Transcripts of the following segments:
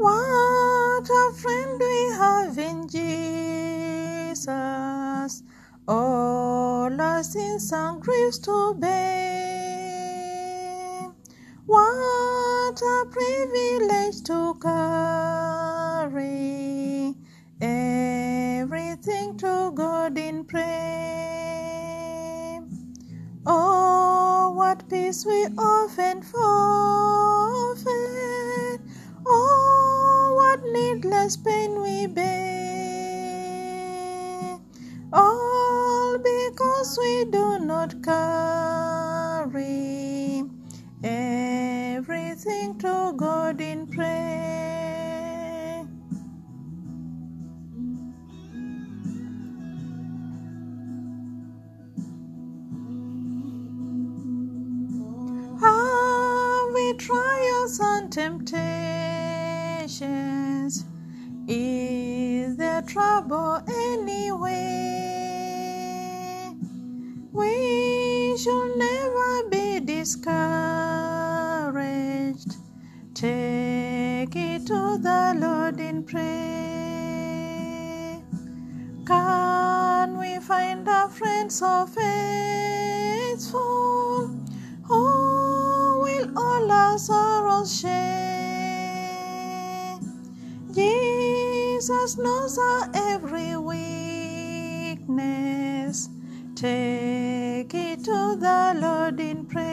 What a friend we have in Jesus, all our sins and griefs to bear. What a privilege to carry everything to God in prayer. Oh, what peace we often forfeit. Needless pain we bear. All because we do not carry everything to God in prayer. Have we trials and temptations? Trouble anyway. We shall never be discouraged. Take it to the Lord in prayer. Can we find a friend so Jesus knows our every weakness. Take it to the Lord in prayer.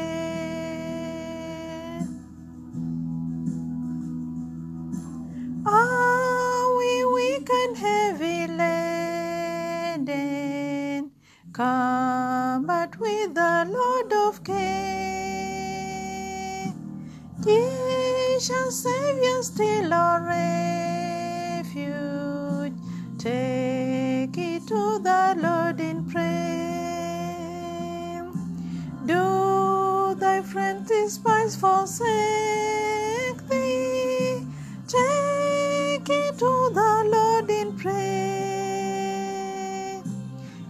Are we weak and heavy laden? Come but with the Lord of care. Jesus, Savior, still our forsake thee? Take it to the Lord in prayer.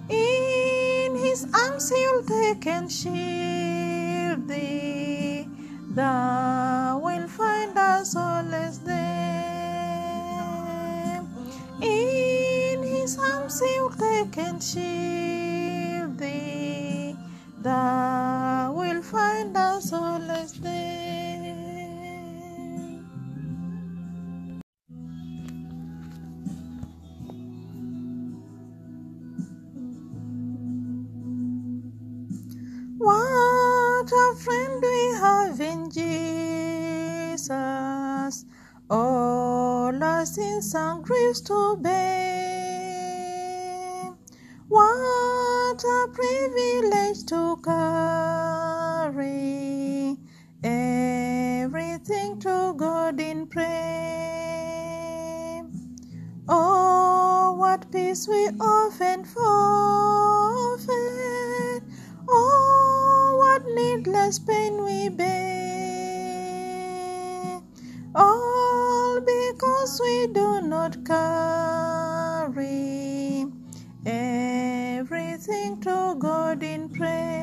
In his arms he'll take and shield thee. Thou all and griefs to bear. What a privilege to carry everything to God in prayer. Oh, what peace we often pray.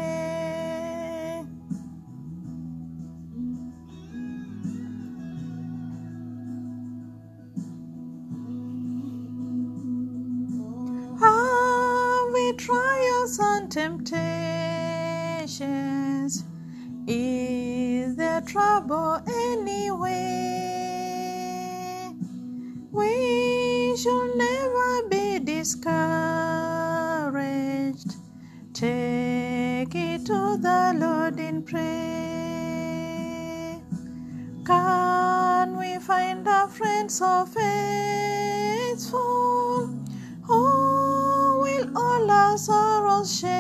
So faithful? Who will all our sorrows share?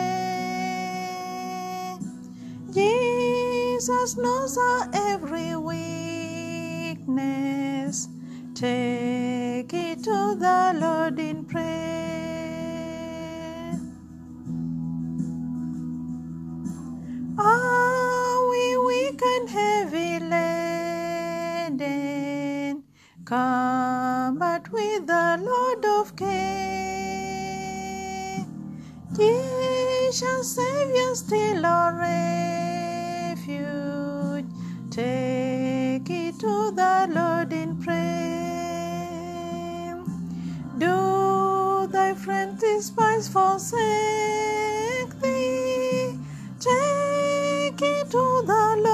Jesus knows our every weakness. Take it to the Lord in prayer. with the Lord of Kings. save you still a refuge. Take it to the Lord in prayer. Do thy friend despise forsake thee. Take it to the Lord.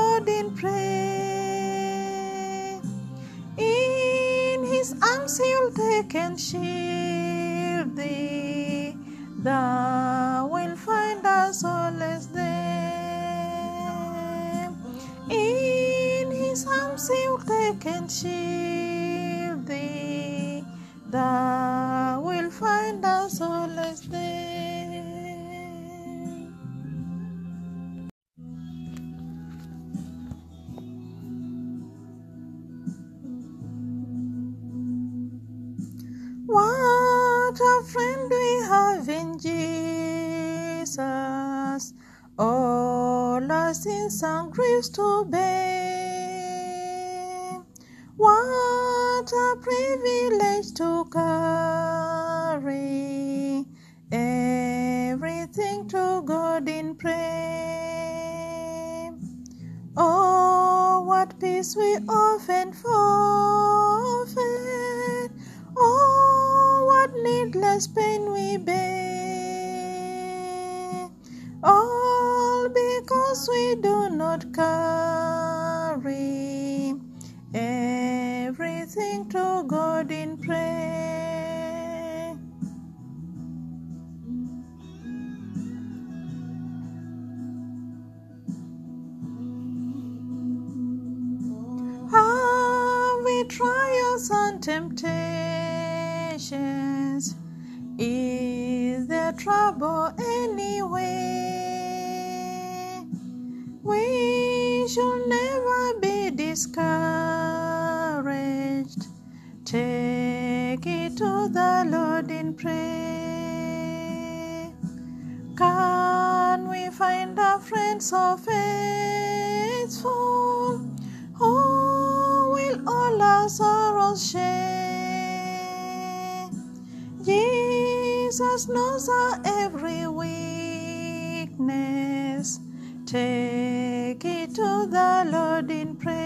He'll take and shield thee. Thou will find a solace there. In his arms he'll take and shield thee. Thou pain we bear. All because we do not carry trouble anyway. We shall never be discouraged. Take it to the Lord in prayer. Can we find a friend so faithful who will all our sorrows share? Jesus knows our every weakness. Take it to the Lord in prayer.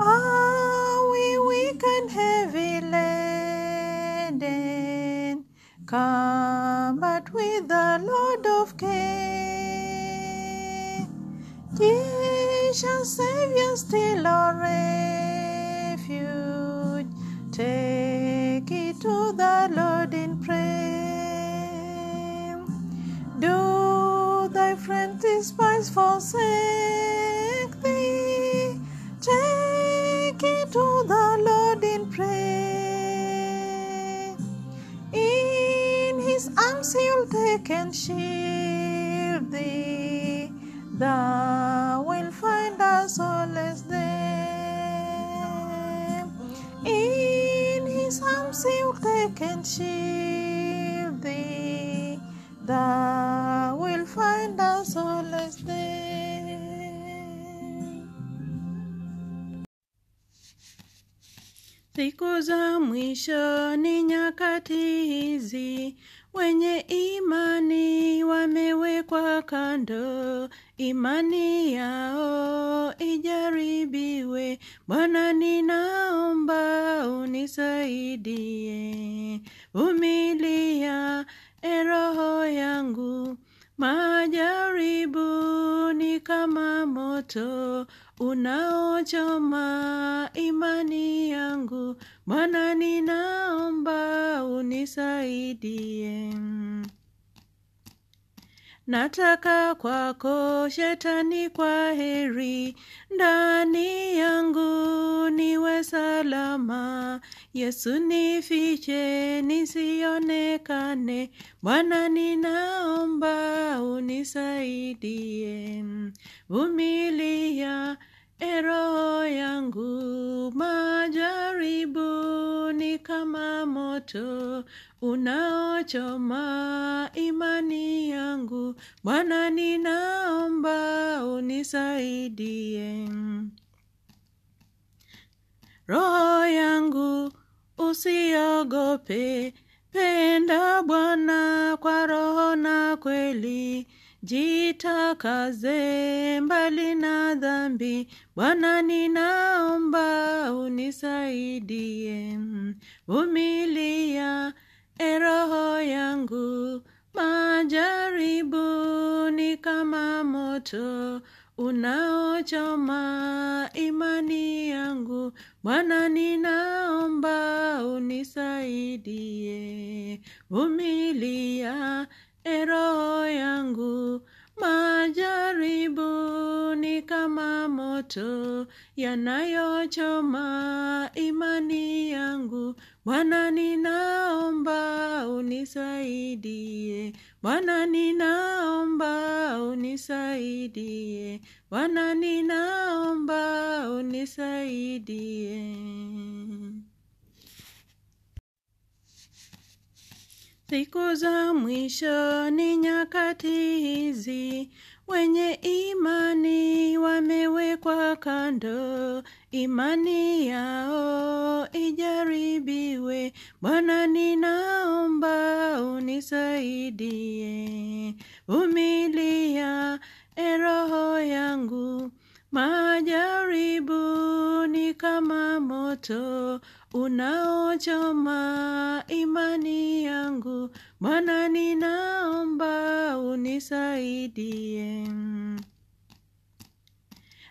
Are we weak and heavy laden? Come but with the Lord of care. Jesus, Savior, still our forsake thee? Take it to the Lord in prayer. In his arms he'll take and shield thee. Thou will find a solace there. In his arms he'll take and shield thee. Thou Siku za mwisho ni nyakati hizi, wenye imani wamewekwa kando, imani yao ijaribiwe. Bwana, ninaomba unisaidie, vumilia e roho yangu, majaribu ni kama moto unaochoma imani. Bwana, ninaomba unisaidie. Nataka kwako shetani, kwa heri ndani yangu niwe salama. Yesu nifiche nisionekane. Bwana, ninaomba unisaidie. Vumilia e roho yangu, majaribu ni kama moto unaochoma imani yangu. Bwana, ninaomba unisaidie. Roho yangu usiogope, penda Bwana kwa roho na kweli. Jitakaze mbali na dhambi. Bwana, ninaomba unisaidie, vumilia e roho yangu, majaribu ni kama moto unaochoma imani yangu. Bwana, ninaomba unisaidie, vumilia e roho yangu, majaribu ni kama moto yanayochoma imani yangu. Bwana, ninaomba unisaidie, Bwana, ninaomba unisaidie, Bwana, ninaomba unisaidie. Siku za mwisho ni nyakati hizi, wenye imani wamewekwa kando, imani yao ijaribiwe. Bwana, ninaomba unisaidie, vumilia e roho yangu, majaribu ni kama moto unaochoma imani yangu. Bwana, ninaomba unisaidie.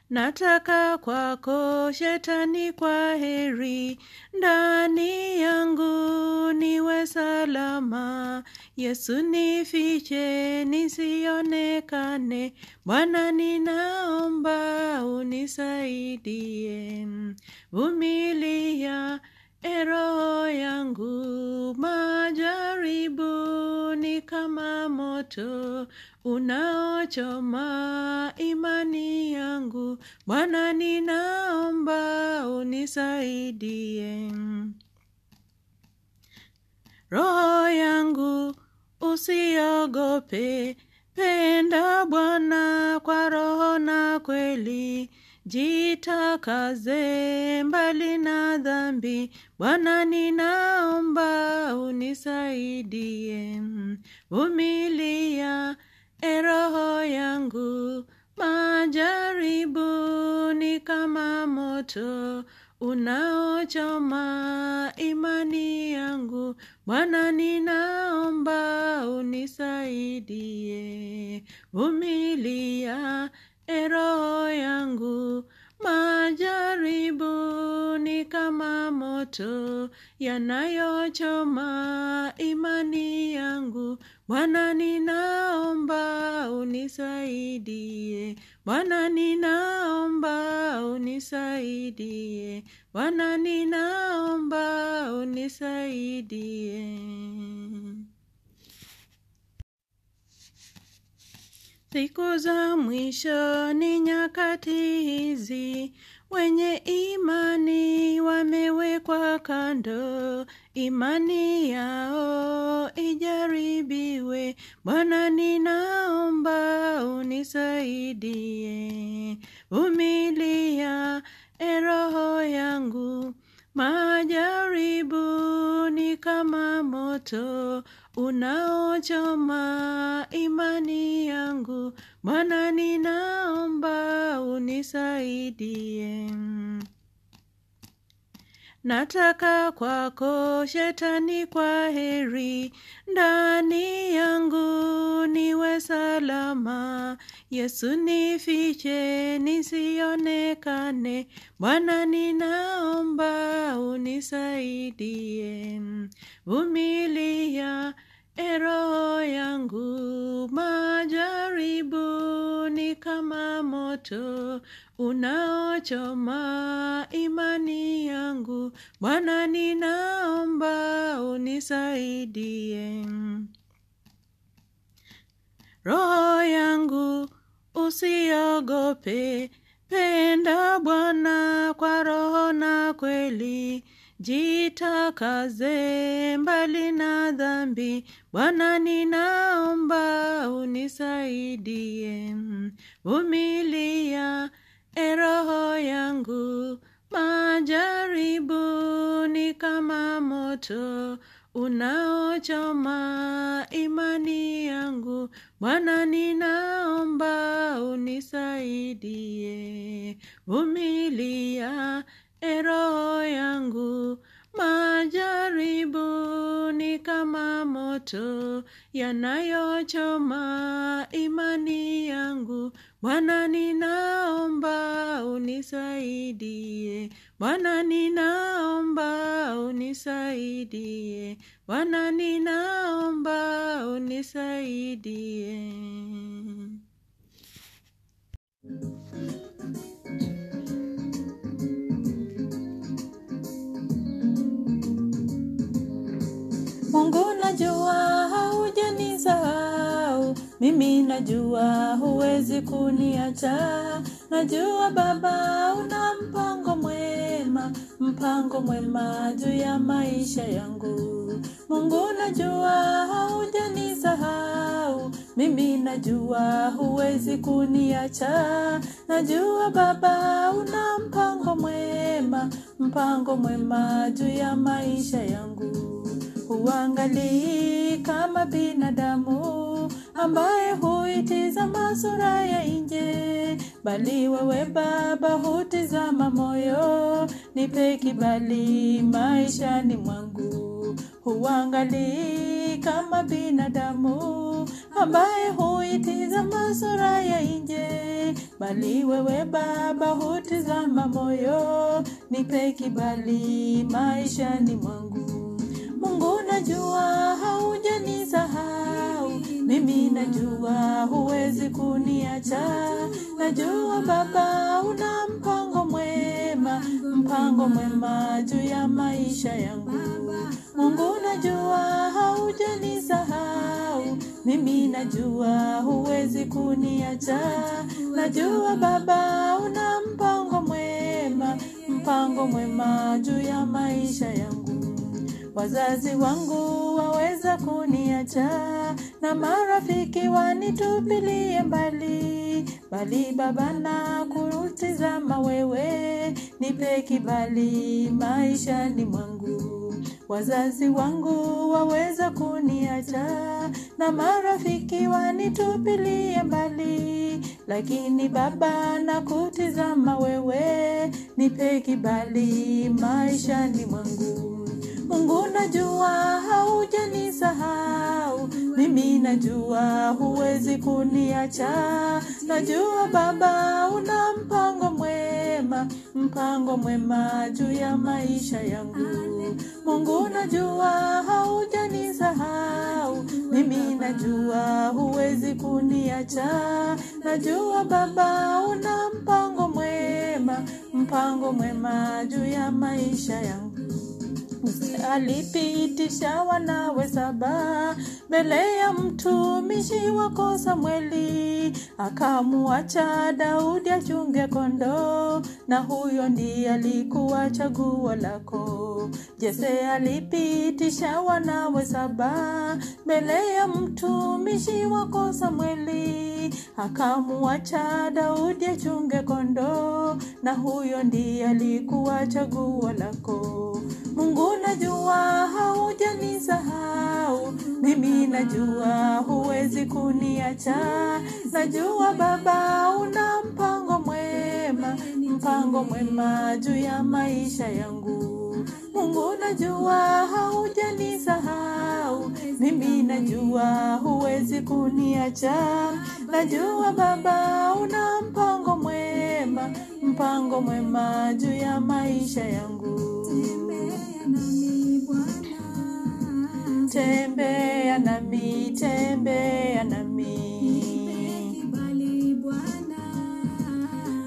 Nataka kwako Shetani, kwa heri, ndani yangu niwe salama. Yesu, nifiche nisionekane. Bwana, ninaomba unisaidie, vumilia e roho yangu, majaribu ni kama moto unaochoma imani yangu. Bwana, ninaomba unisaidie. Roho yangu usiogope, penda Bwana kwa roho na kweli, jitakaze mbali na dhambi. Bwana, ninaomba unisaidie, vumilia e roho yangu, majaribu ni kama moto unaochoma imani yangu. Bwana, ninaomba unisaidie, vumilia e roho yangu, majaribu ni kama moto yanayochoma imani yangu. Bwana, ninaomba unisaidie, Bwana, ninaomba unisaidie, Bwana, ninaomba unisaidie. Siku za mwisho ni nyakati hizi, wenye imani wamewekwa kando, imani yao ijaribiwe. Bwana, ninaomba unisaidie, vumilia e roho yangu, majaribu ni kama moto unaochoma imani yangu. Bwana, ninaomba unisaidie. Nataka kwako Shetani, kwa heri, ndani yangu niwe salama. Yesu, nifiche nisionekane. Bwana, ninaomba unisaidie, vumilia roho yangu, majaribu ni kama moto unaochoma imani yangu. Bwana, ninaomba unisaidie. Roho yangu usiogope, penda Bwana kwa roho na kweli, jitakaze mbali na dhambi. Bwana, ninaomba unisaidie, vumilia e roho yangu, majaribu ni kama moto unaochoma imani yangu. Bwana ninaomba unisaidie, vumilia roho yangu, majaribu ni kama moto yanayochoma imani yangu. Bwana ninaomba unisaidie, Bwana ninaomba unisaidie, Bwana ninaomba unisaidie. Mimi najua huwezi kuniacha. Najua Baba una mpango mwema, mpango mwema juu ya maisha yangu. Mungu najua haujanisahau, mimi najua huwezi kuniacha. Najua Baba una mpango mwema, mpango mwema juu ya maisha yangu huangalii kama binadamu ambaye huitizama sura ya nje, bali wewe Baba hutizama moyo. Nipe kibali maishani mwangu, huangalii kama binadamu ambaye huitizama sura ya nje, bali wewe Baba hutizama moyo. Nipe kibali maishani mwangu. Mungu najua haujanisahau, mimi najua huwezi kuniacha. Najua Baba una mpango mwema, mpango mwema juu ya maisha yangu. Mungu najua haujanisahau, mimi najua huwezi kuniacha. Najua Baba una mpango mwema, mpango mwema juu ya maisha yangu. Wazazi wangu waweza kuniacha na marafiki wanitupilie mbali, bali Baba na kutizama wewe, nipe kibali maishani mwangu. Wazazi wangu waweza kuniacha na marafiki wanitupilie mbali, lakini Baba na kutizama wewe, nipe kibali maishani mwangu. Mungu najua haujanisahau, mimi najua huwezi kuniacha. Najua Baba una mpango mwema, mpango mwema juu ya maisha yangu. Mungu najua haujanisahau, mimi najua huwezi kuniacha. Najua Baba una mpango mwema, mpango mwema juu ya maisha yangu alipitisha wanawe saba mbele ya mtumishi wako Samweli, akamuacha Daudi achunge kondoo, na huyo ndiye alikuwa chaguo lako. Jese alipitisha wanawe saba mbele ya mtumishi wako Samweli, akamuacha Daudi achunge kondoo, na huyo ndiye alikuwa chaguo lako. Mungu najua haujanisahau, mimi najua huwezi kuniacha. Najua Baba una mpango mwema, mpango mwema juu ya maisha yangu. Mungu najua haujanisahau, mimi najua huwezi kuniacha. Najua Baba una mpango mwema, mpango mwema juu ya maisha yangu. Tembea nami, tembea nami,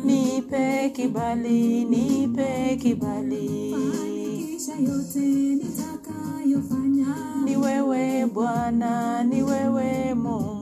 nipe kibali, nipe kibali. Ni wewe Bwana, ni wewe Mungu,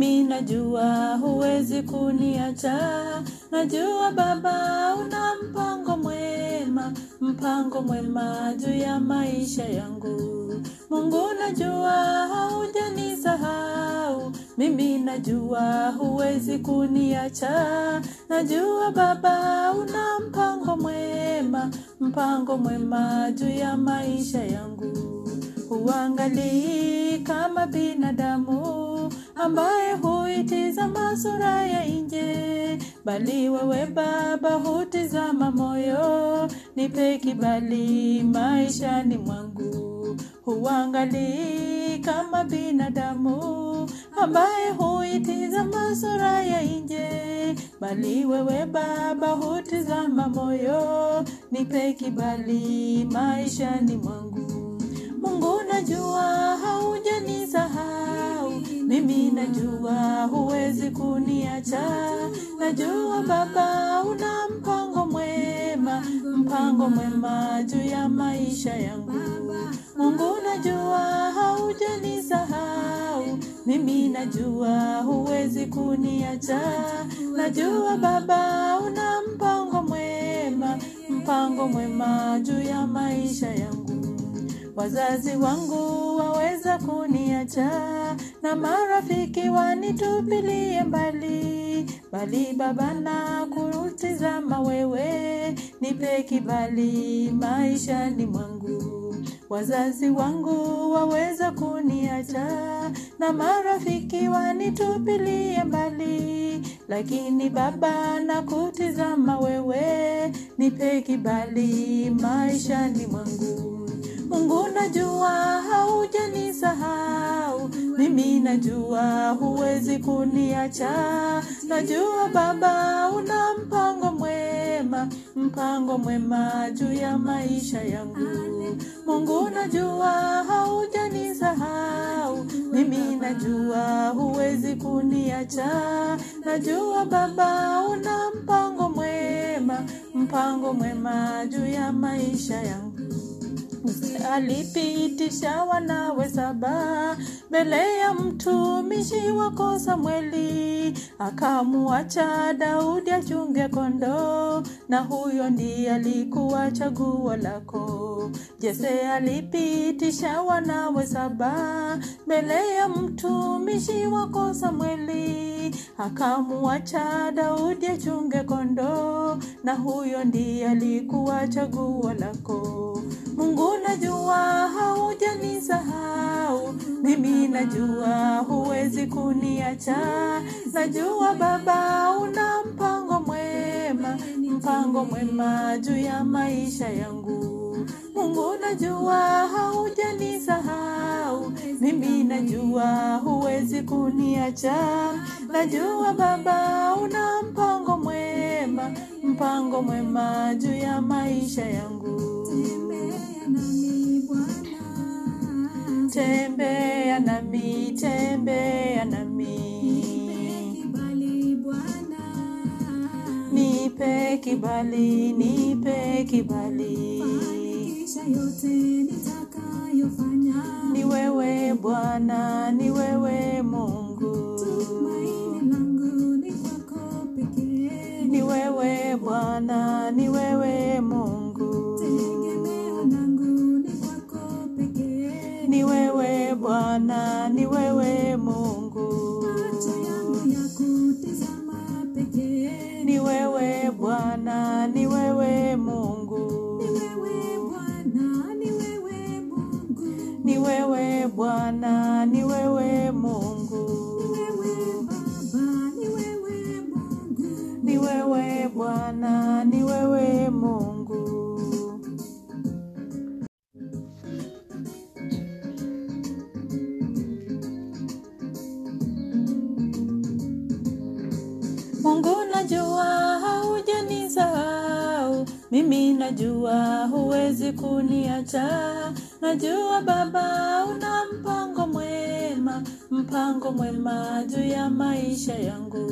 mimi najua huwezi kuniacha. Najua Baba una mpango mwema, mpango mwema juu ya maisha yangu. Mungu najua haujanisahau, mimi najua huwezi kuniacha. Najua Baba una mpango mwema, mpango mwema juu ya maisha yangu huangalii kama binadamu ambaye huitizama sura ya nje, bali wewe Baba hutizama moyo. Nipe kibali maishani mwangu, huangalii kama binadamu ambaye huitizama sura ya nje, bali wewe Baba hutizama moyo. Nipe kibali maishani mwangu. Mungu najua haujanisahau, mimi najua huwezi kuniacha. Najua Baba una mpango mwema, mpango mwema juu ya maisha yangu. Mungu najua haujanisahau, mimi najua huwezi kuniacha. Najua Baba una mpango mwema, mpango mwema juu ya maisha yangu. Wazazi wangu waweza kuniacha na marafiki wanitupilie mbali, bali Baba na kutizama wewe, nipe kibali maishani mwangu. Wazazi wangu waweza kuniacha na marafiki wanitupilie mbali, lakini Baba na kutizama wewe, nipe kibali maishani mwangu. Mungu najua haujanisahau, mimi najua huwezi kuniacha. Najua Baba una mpango mwema, mpango mwema juu ya maisha yangu. Mungu najua haujanisahau, mimi najua huwezi kuniacha. Najua Baba una mpango mwema, mpango mwema juu ya maisha yangu alipitisha wanawe saba mbele ya mtumishi wako Samweli, akamuacha Daudi achunge kondoo, na huyo ndiye alikuwa chaguo lako. Jese alipitisha wanawe saba mbele ya mtumishi wako Samweli, akamuacha Daudi achunge kondoo, na huyo ndiye alikuwa chaguo lako. Mungu najua haujanisahau, mimi najua huwezi kuniacha. Najua Baba una mpango mwema, mpango mwema juu ya maisha yangu. Mungu najua haujanisahau, mimi najua huwezi kuniacha. Najua Baba una mpango mwema, mpango mwema juu ya maisha yangu. tembea nami tembea nami, nipe kibali, nipe kibali. Ni wewe Bwana, ni wewe Mungu, wewe Bwana, ni wewe Mungu, mimi najua huwezi kuniacha. Najua Baba una mpango mwema, mpango mwema juu ya maisha yangu.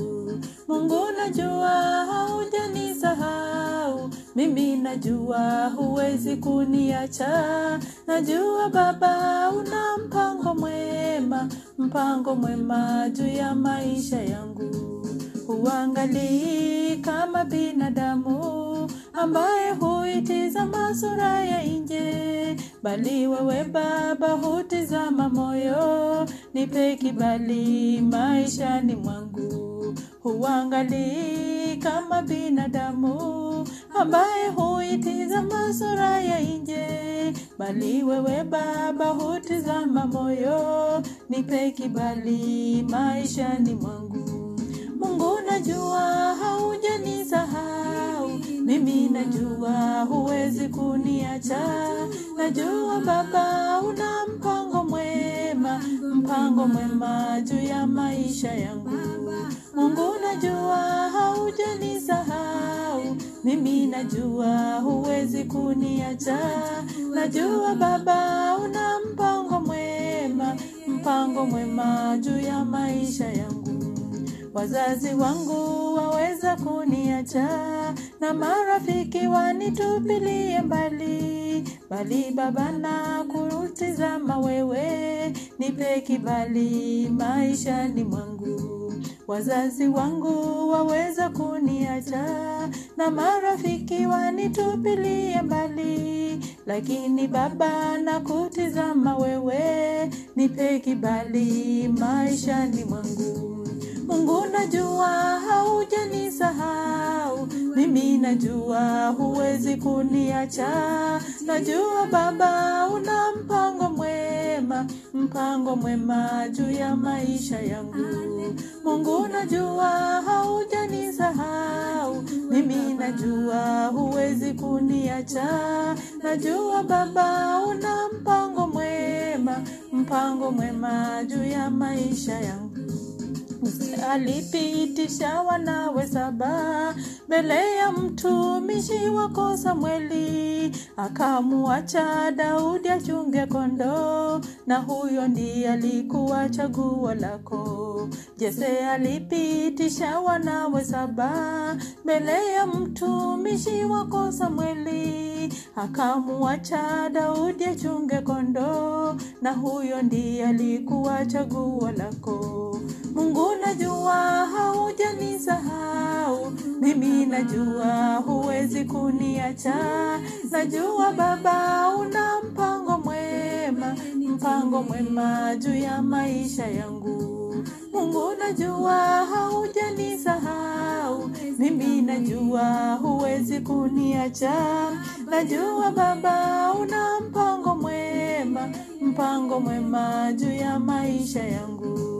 Mungu najua haujanisahau, mimi najua huwezi kuniacha. Najua Baba una mpango mwema, mpango mwema juu ya maisha yangu. Huangalii kama binadamu ambaye huitizama sura ya nje, bali wewe Baba hutizama moyo. Nipe kibali maishani mwangu, huangalii kama binadamu ambaye huitizama sura ya nje, bali wewe Baba hutizama moyo. Nipe kibali maishani mwangu. Mungu najua haujanisahau, mimi najua huwezi kuniacha. Najua Baba una mpango mwema, mpango mwema juu ya maisha yangu. Mungu najua haujanisahau, mimi najua huwezi kuniacha. Najua Baba una mpango mwema, mpango mwema juu ya maisha yangu. Wazazi wangu waweza kuniacha na marafiki wanitupilie mbali, bali Baba na kutizama wewe, nipe kibali maishani mwangu. Wazazi wangu waweza kuniacha na marafiki wanitupilie mbali, lakini Baba na kutizama wewe, nipe kibali maishani mwangu. Mungu najua haujanisahau, mimi najua huwezi kuniacha. Najua Baba una mpango mwema, mpango mwema juu ya maisha yangu. Mungu najua haujanisahau, mimi najua huwezi kuniacha. Najua Baba una mpango mwema, mpango mwema juu ya maisha yangu alipitisha wanawe saba. Mbele ya mtumishi wako Samweli, akamuacha Daudi achunge kondoo, na huyo ndiye alikuwa chaguo lako. Jese alipitisha wanawe saba. Mbele ya mtumishi wako Samweli, akamuacha Daudi achunge kondoo, na huyo ndiye alikuwa chaguo lako. Mungu najua haujanisahau, mimi najua huwezi kuniacha. Najua Baba una mpango mwema, mpango mwema juu ya maisha yangu. Mungu najua haujanisahau, mimi najua huwezi kuniacha. Najua Baba una mpango mwema, mpango mwema juu ya maisha yangu.